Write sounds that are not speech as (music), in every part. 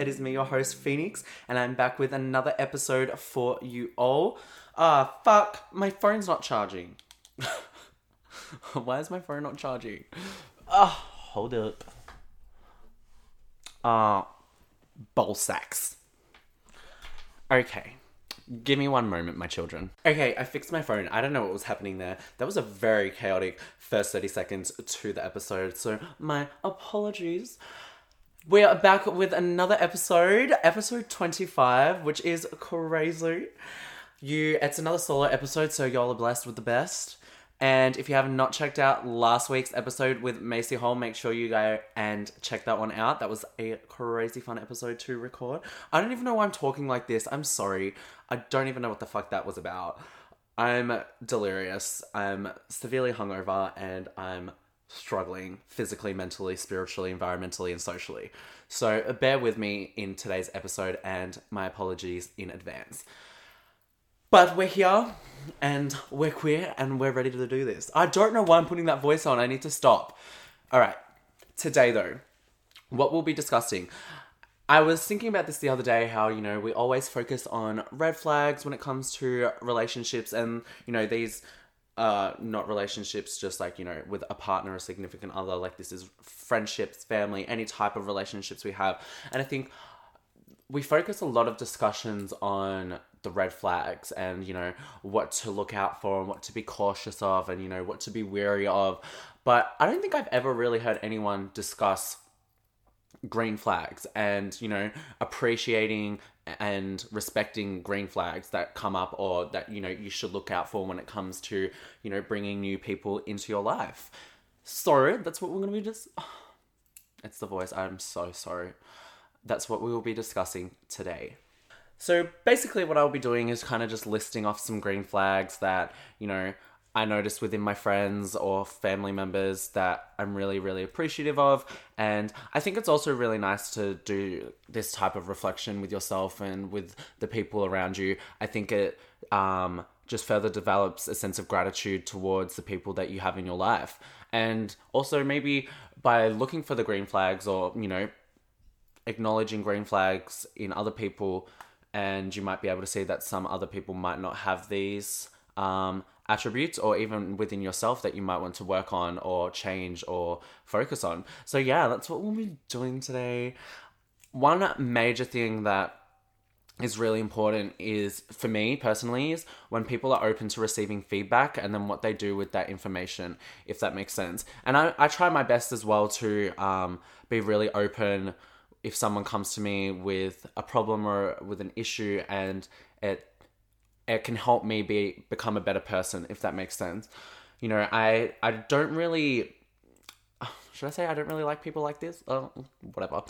It is me, your host, Phoenix, and I'm back with another episode for you all. Ah, fuck, my phone's not charging. (laughs) Why is my phone not charging? Ah, hold up. Ah, bowl sacks. Okay. Give me one moment, my children. Okay, I fixed my phone. I don't know what was happening there. That was a very chaotic first 30 seconds to the episode, so my apologies. We are back with another episode, episode 25, which is crazy. You it's another solo episode, so y'all are blessed with the best. And if you have not checked out last week's episode with Macy Hall, make sure you go and check that one out. That was a crazy fun episode to record. I don't even know why I'm talking like this. I'm sorry. I don't even know what the fuck that was about. I'm delirious. I'm severely hungover and I'm struggling physically, mentally, spiritually, environmentally, and socially. So bear with me in today's episode and my apologies in advance. But we're here and we're queer and we're ready to do this. I don't know why I'm putting that voice on. I need to stop. All right. Today, though, what we'll be discussing. I was thinking about this the other day how, you know, we always focus on red flags when it comes to relationships and, you know, these uh, not relationships just like you know with a partner or significant other like this is friendships family any type of relationships we have. And i think we focus a lot of discussions on the red flags and you know what to look out for and what to be cautious of and you know what to be wary of. But i don't think i've ever really heard anyone discuss green flags and you know appreciating and respecting green flags that come up or that you know you should look out for when it comes to you know bringing new people into your life. So that's what we're going to be just (sighs) it's the voice. I'm so sorry. That's what we will be discussing today. So basically what i'll be doing is kind of just listing off some green flags that you know I noticed within my friends or family members that I'm really, really appreciative of. And I think it's also really nice to do this type of reflection with yourself and with the people around you. I think it um, just further develops a sense of gratitude towards the people that you have in your life. And also, maybe by looking for the green flags or, you know, acknowledging green flags in other people, and you might be able to see that some other people might not have these. Um, attributes or even within yourself that you might want to work on or change or focus on. So, yeah, that's what we'll be doing today. One major thing that is really important is for me personally is when people are open to receiving feedback and then what they do with that information if that makes sense and i, I try my best as well to um, be really open if someone comes to me with a problem or with an issue and it it can help me be become a better person if that makes sense. You know i i don't really (sighs) should i say i don't really like people like this? Uh, whatever.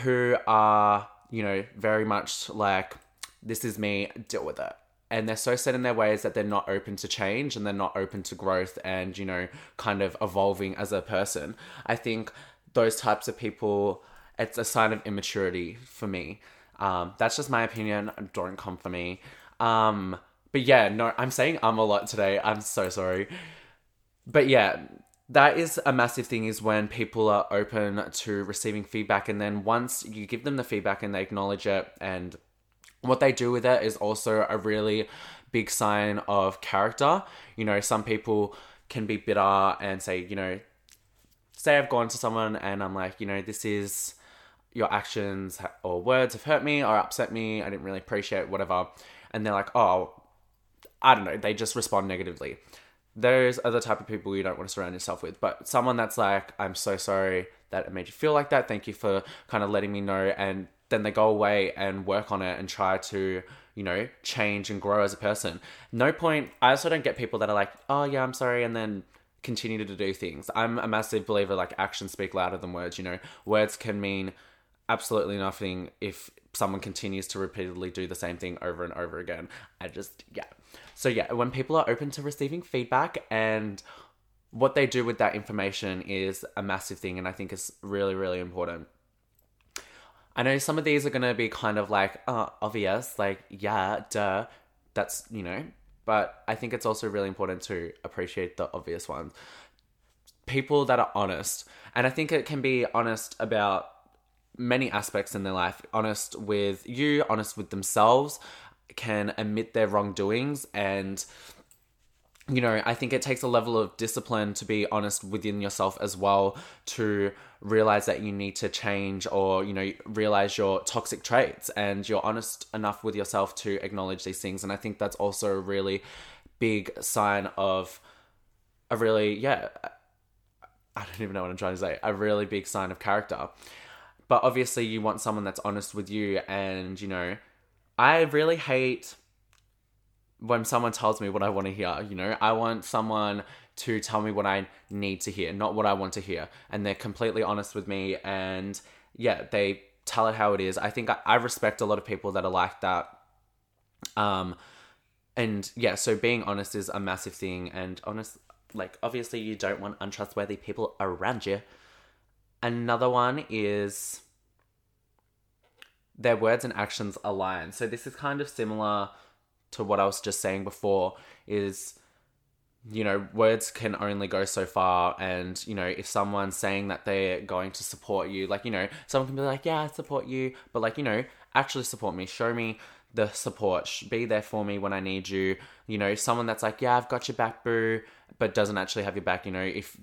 Who are you know very much like this is me deal with it. And they're so set in their ways that they're not open to change and they're not open to growth and you know kind of evolving as a person. I think those types of people it's a sign of immaturity for me. Um, that's just my opinion. Don't come for me um, but yeah, no, I'm saying um a lot today. I'm so sorry. But yeah, that is a massive thing is when people are open to receiving feedback and then once you give them the feedback and they acknowledge it and what they do with it is also a really big sign of character. You know, some people can be bitter and say, you know, say I've gone to someone and I'm like, you know, this is your actions or words have hurt me or upset me. I didn't really appreciate whatever and they're like, oh, I don't know, they just respond negatively. Those are the type of people you don't want to surround yourself with. But someone that's like, I'm so sorry that it made you feel like that. Thank you for kind of letting me know. And then they go away and work on it and try to, you know, change and grow as a person. No point. I also don't get people that are like, oh, yeah, I'm sorry. And then continue to do things. I'm a massive believer like actions speak louder than words, you know. Words can mean absolutely nothing if someone continues to repeatedly do the same thing over and over again. I just, yeah. So, yeah, when people are open to receiving feedback and what they do with that information is a massive thing, and I think it's really, really important. I know some of these are going to be kind of like, uh, obvious, like, yeah, duh, that's, you know, but I think it's also really important to appreciate the obvious ones. People that are honest. And I think it can be honest about many aspects in their life. Honest with you, honest with themselves, can admit their wrongdoings and you know, I think it takes a level of discipline to be honest within yourself as well to realize that you need to change or, you know, realize your toxic traits and you're honest enough with yourself to acknowledge these things. And I think that's also a really big sign of a really, yeah, I don't even know what I'm trying to say, a really big sign of character. But obviously, you want someone that's honest with you and, you know, I really hate when someone tells me what I want to hear, you know, I want someone to tell me what I need to hear, not what I want to hear. And they're completely honest with me and yeah, they tell it how it is. I think I, I respect a lot of people that are like that. Um and yeah, so being honest is a massive thing and honest like obviously you don't want untrustworthy people around you. Another one is their words and actions align. So this is kind of similar to what I was just saying before is you know words can only go so far. And you know if someone's saying that they're going to support you like you know someone can be like yeah I support you. But like you know actually support me. Show me the support. Be there for me when I need you. You know someone that's like yeah I've got your back boo but doesn't actually have your back you know if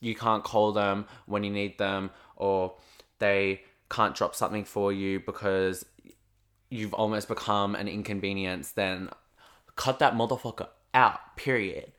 you can't call them when you need them or they can't drop something for you because you've almost become an inconvenience, then cut that motherfucker out, period.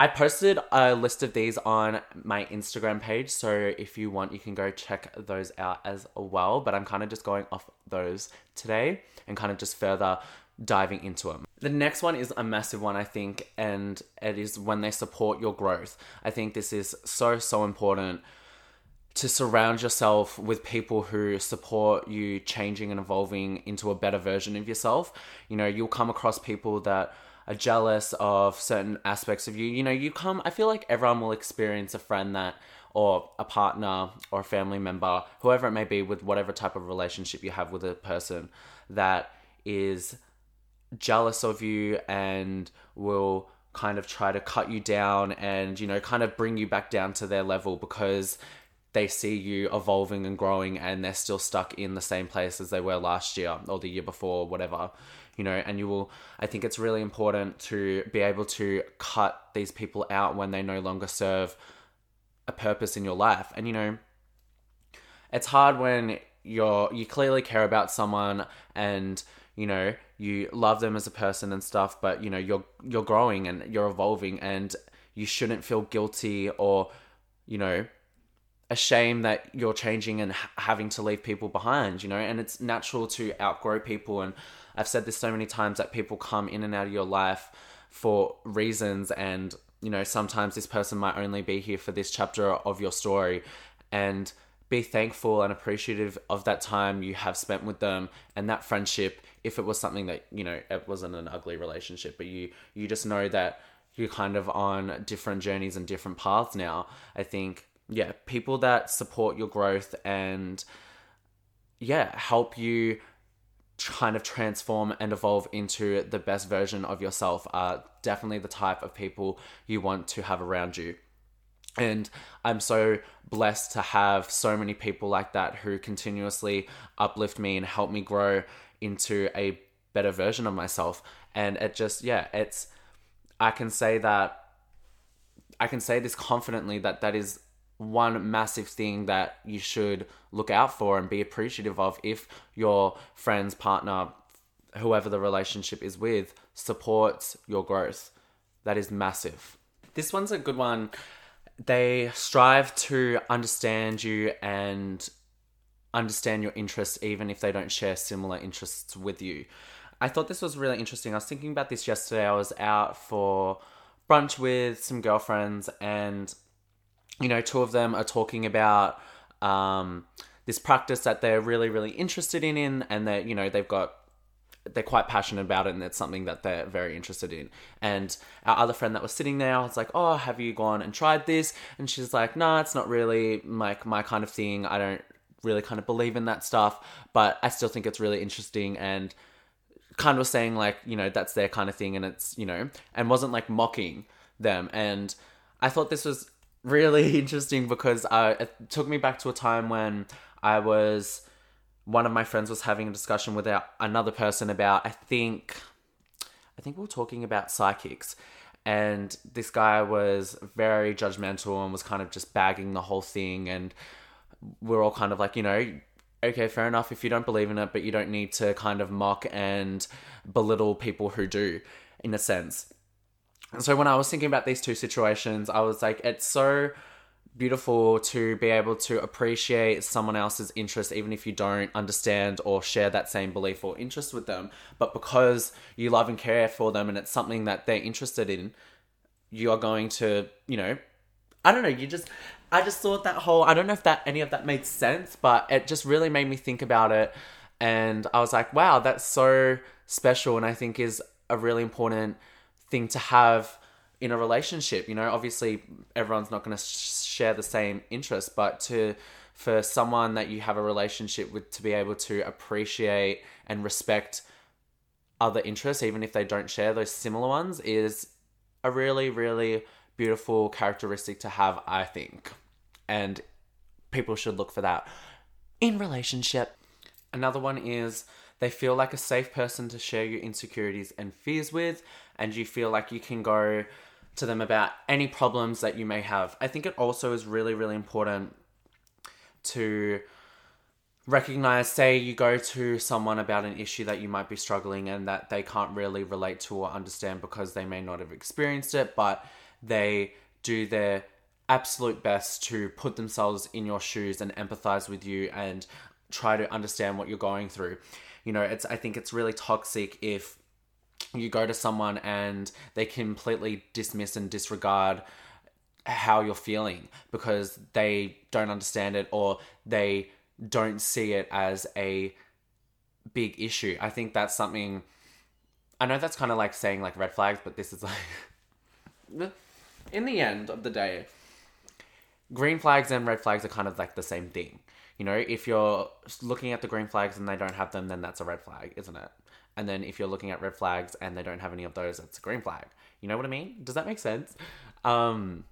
I posted a list of these on my Instagram page, so if you want, you can go check those out as well. But I'm kind of just going off those today and kind of just further diving into them. The next one is a massive one, I think, and it is when they support your growth. I think this is so, so important to surround yourself with people who support you changing and evolving into a better version of yourself. You know, you'll come across people that are jealous of certain aspects of you. You know, you come, I feel like everyone will experience a friend that, or a partner, or a family member, whoever it may be, with whatever type of relationship you have with a person that is jealous of you and will kind of try to cut you down and, you know, kind of bring you back down to their level because they see you evolving and growing and they're still stuck in the same place as they were last year or the year before, whatever, you know, and you will, I think it's really important to be able to cut these people out when they no longer serve a purpose in your life. And, you know, it's hard when you're, you clearly care about someone and, you know, you love them as a person and stuff, but, you know, you're, you're growing and you're evolving and you shouldn't feel guilty or, you know, ashamed that you're changing and ha- having to leave people behind, you know, and it's natural to outgrow people. And I've said this so many times that people come in and out of your life for reasons, and, you know, sometimes this person might only be here for this chapter of your story. And be thankful and appreciative of that time you have spent with them and that friendship if it was something that you know it wasn't an ugly relationship but you you just know that you're kind of on different journeys and different paths now i think yeah, people that support your growth and yeah, help you kind of transform and evolve into the best version of yourself are definitely the type of people you want to have around you. And I'm so blessed to have so many people like that who continuously uplift me and help me grow into a better version of myself. And it just, yeah, it's, I can say that, I can say this confidently that that is one massive thing that you should look out for and be appreciative of if your friend's partner, whoever the relationship is with, supports your growth. That is massive. This one's a good one. They strive to understand you and understand your interests, even if they don't share similar interests with you. I thought this was really interesting. I was thinking about this yesterday. I was out for brunch with some girlfriends and you know, two of them are talking about um, this practice that they're really, really interested in, in and that you know they've got they're quite passionate about it and it's something that they're very interested in. And our other friend that was sitting there, I was like, Oh, have you gone and tried this? And she's like, Nah, it's not really like my kind of thing. I don't really kind of believe in that stuff, but I still think it's really interesting. And kind of saying like, you know, that's their kind of thing and it's, you know, and wasn't like mocking them. And I thought this was really (laughs) interesting because uh, it took me back to a time when I was one of my friends was having a discussion with another person about I think I think we were talking about psychics. And this guy was very judgmental and was kind of just bagging the whole thing. And we're all kind of like, you know, okay, fair enough if you don't believe in it, but you don't need to kind of mock and belittle people who do in a sense. And so when I was thinking about these two situations, I was like, it's so beautiful to be able to appreciate someone else's interest, even if you don't understand or share that same belief or interest with them. But because you love and care for them and it's something that they're interested in, you are going to, you know, I don't know, you just, I just thought that whole, I don't know if that any of that made sense, but it just really made me think about it. And I was like, wow, that's so special. And I think is a really important thing to have in a relationship. You know, obviously everyone's not going to sh- share the same interest, but to for someone that you have a relationship with to be able to appreciate and respect other interests, even if they don't share those similar ones, is a really, really beautiful characteristic to have, I think. And people should look for that in relationship. Another one is they feel like a safe person to share your insecurities and fears with, and you feel like you can go to them about any problems that you may have. I think it also is really, really important to recognize, say, you go to someone about an issue that you might be struggling and that they can't really relate to or understand because they may not have experienced it, but they do their absolute best to put themselves in your shoes and empathize with you and try to understand what you're going through. You know, it's I think it's really toxic if you go to someone and they completely dismiss and disregard how you're feeling because they don't understand it or they don't see it as a big issue. I think that's something I know that's kind of like saying like red flags, but this is like (laughs) in the end of the day, green flags and red flags are kind of like the same thing. You know, if you're looking at the green flags and they don't have them, then that's a red flag, isn't it? And then if you're looking at red flags and they don't have any of those, it's a green flag. You know what I mean? Does that make sense? Um,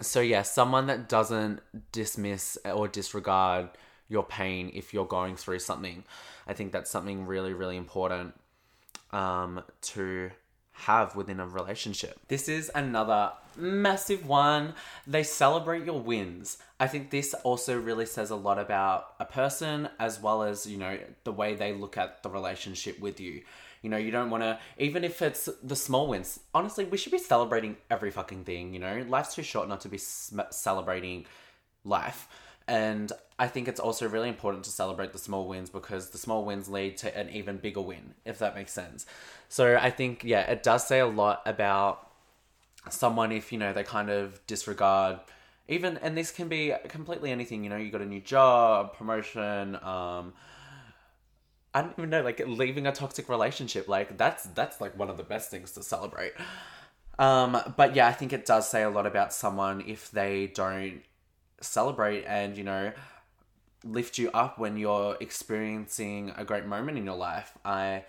so yeah, someone that doesn't dismiss or disregard your pain if you're going through something, I think that's something really, really important um, to have within a relationship. This is another massive one. They celebrate your wins. I think this also really says a lot about a person as well as, you know, the way they look at the relationship with you. You know, you don't want to, even if it's the small wins, honestly, we should be celebrating every fucking thing, you know? Life's too short not to be celebrating life. And I think it's also really important to celebrate the small wins because the small wins lead to an even bigger win, if that makes sense. So I think, yeah, it does say a lot about someone if, you know, they kind of disregard even, and this can be completely anything, you know, you got a new job, promotion, um, I don't even know, like leaving a toxic relationship, like that's that's like one of the best things to celebrate. Um, but yeah, I think it does say a lot about someone if they don't celebrate and you know lift you up when you're experiencing a great moment in your life. I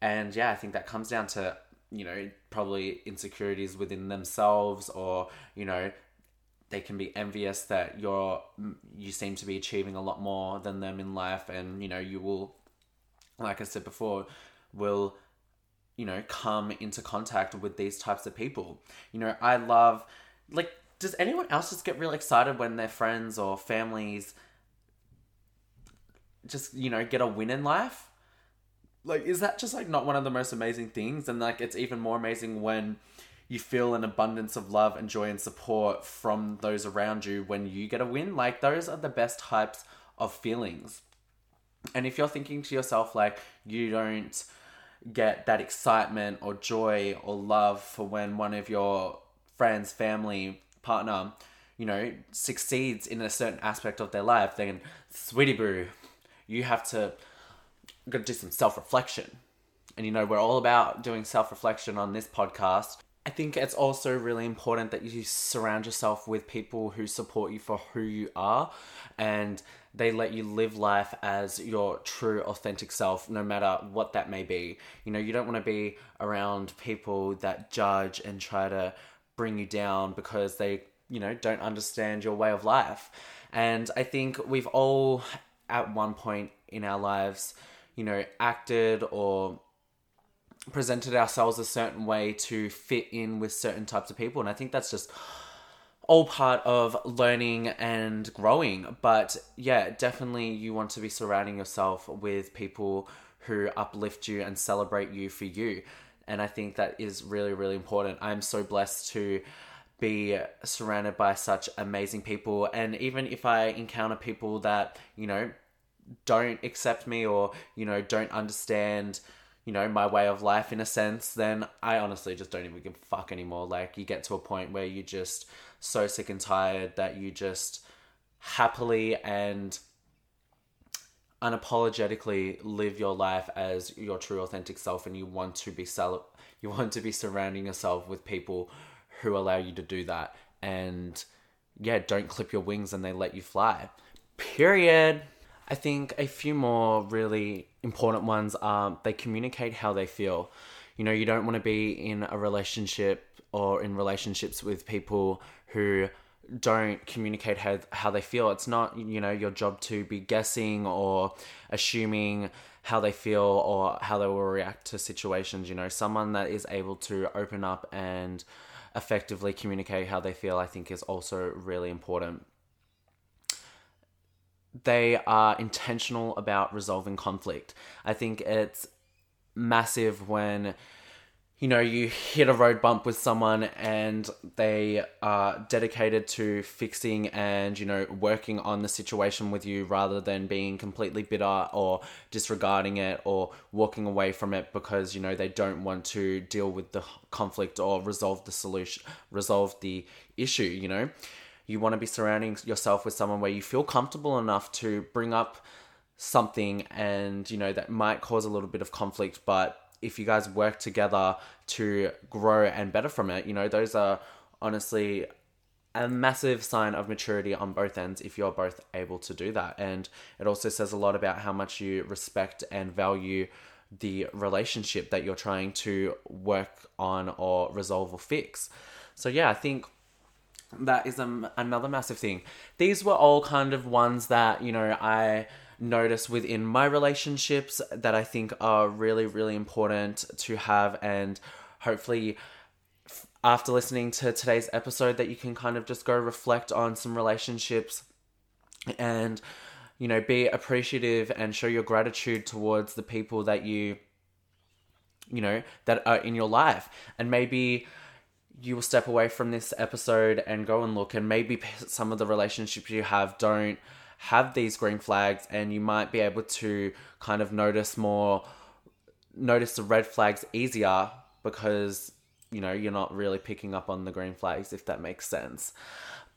and yeah, I think that comes down to you know probably insecurities within themselves or you know they can be envious that you're you seem to be achieving a lot more than them in life and you know you will like I said before will you know come into contact with these types of people you know I love like does anyone else just get really excited when their friends or families just you know get a win in life like is that just like not one of the most amazing things and like it's even more amazing when you feel an abundance of love and joy and support from those around you when you get a win. Like, those are the best types of feelings. And if you're thinking to yourself, like, you don't get that excitement or joy or love for when one of your friends, family, partner, you know, succeeds in a certain aspect of their life, then, sweetie boo, you have to got to do some self reflection. And you know, we're all about doing self reflection on this podcast. I think it's also really important that you surround yourself with people who support you for who you are and they let you live life as your true authentic self no matter what that may be. You know, you don't want to be around people that judge and try to bring you down because they you know, don't understand your way of life. And I think we've all, at one point in our lives, you know, acted or presented ourselves a certain way to fit in with certain types of people. And I think that's just all part of learning and growing. But yeah, definitely you want to be surrounding yourself with people who uplift you and celebrate you for you. And I think that is really, really important. I'm so blessed to be surrounded by such amazing people. And even if I encounter people that, you know, don't accept me or, you know, don't understand you know, my way of life in a sense, then I honestly just don't even give a fuck anymore. Like, you get to a point where you're just so sick and tired that you just happily and unapologetically live your life as your true authentic self and you want to be you want to be surrounding yourself with people who allow you to do that. And yeah don't clip your wings and they let you fly. Period. I think a few more really important ones are they communicate how they feel. You know, you don't want to be in a relationship or in relationships with people who don't communicate how, how they feel. It's not, you know, your job to be guessing or assuming how they feel or how they will react to situations. You know, someone that is able to open up and effectively communicate how they feel, I think, is also really important they are intentional about resolving conflict. I think it's massive when you know you hit a road bump with someone and they are dedicated to fixing and you know working on the situation with you rather than being completely bitter or disregarding it or walking away from it because you know they don't want to deal with the conflict or resolve the solution resolve the issue you know? You want to be surrounding yourself with someone where you feel comfortable enough to bring up something and you know that might cause a little bit of conflict but if you guys work together to grow and better from it you know those are honestly a massive sign of maturity on both ends if you're both able to do that and it also says a lot about how much you respect and value the relationship that you're trying to work on or resolve or fix so yeah i think that is um, another massive thing. These were all kind of ones that, you know, I notice within my relationships that I think are really, really important to have. And hopefully, after listening to today's episode, that you can kind of just go reflect on some relationships and, you know, be appreciative and show your gratitude towards the people that you, you know, that are in your life. And maybe you will step away from this episode and go and look and maybe some of the relationships you have don't have these green flags and you might be able to kind of notice more notice the red flags easier because you know you're not really picking up on the green flags if that makes sense.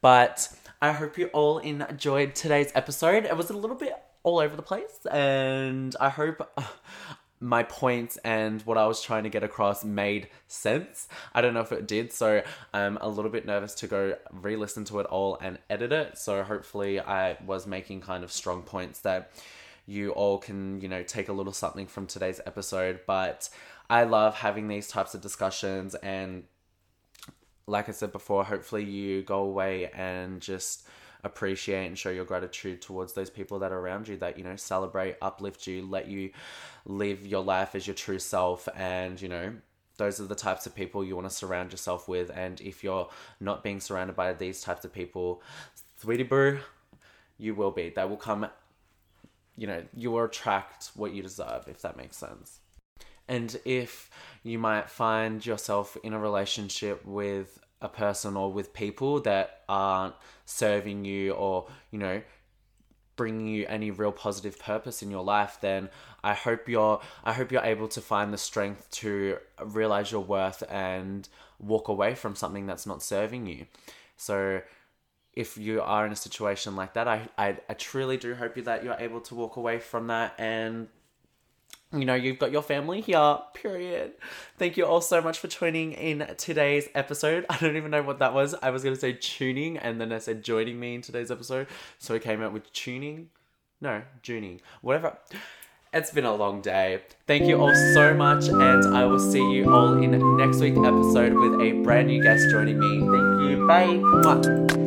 But i hope you all enjoyed today's episode. It was a little bit all over the place and i hope my points and what I was trying to get across made sense. I don't know if it did, so I'm a little bit nervous to go re listen to it all and edit it. So hopefully, I was making kind of strong points that you all can, you know, take a little something from today's episode. But I love having these types of discussions, and like I said before, hopefully, you go away and just appreciate and show your gratitude towards those people that are around you that you know celebrate uplift you let you live your life as your true self. And you know those are the types of people you want to surround yourself with. And if you're not being surrounded by these types of people sweetie boo you will be. They will come you know you will attract what you deserve if that makes sense. And if you might find yourself in a relationship with a person or with people that aren't serving you or you know bringing you any real positive purpose in your life then i hope you're i hope you're able to find the strength to realize your worth and walk away from something that's not serving you. So if you are in a situation like that i i, I truly do hope you that you're able to walk away from that and you know, you've got your family here, period. Thank you all so much for tuning in today's episode. (laughs) I don't even know what that was. I was going to say tuning and then I said joining me in today's episode. So I came out with tuning. No, tuning. Whatever. It's been a long day. Thank you all so much, and I will see you all in next week's episode with a brand new guest joining me. Thank you. Bye. Mwah.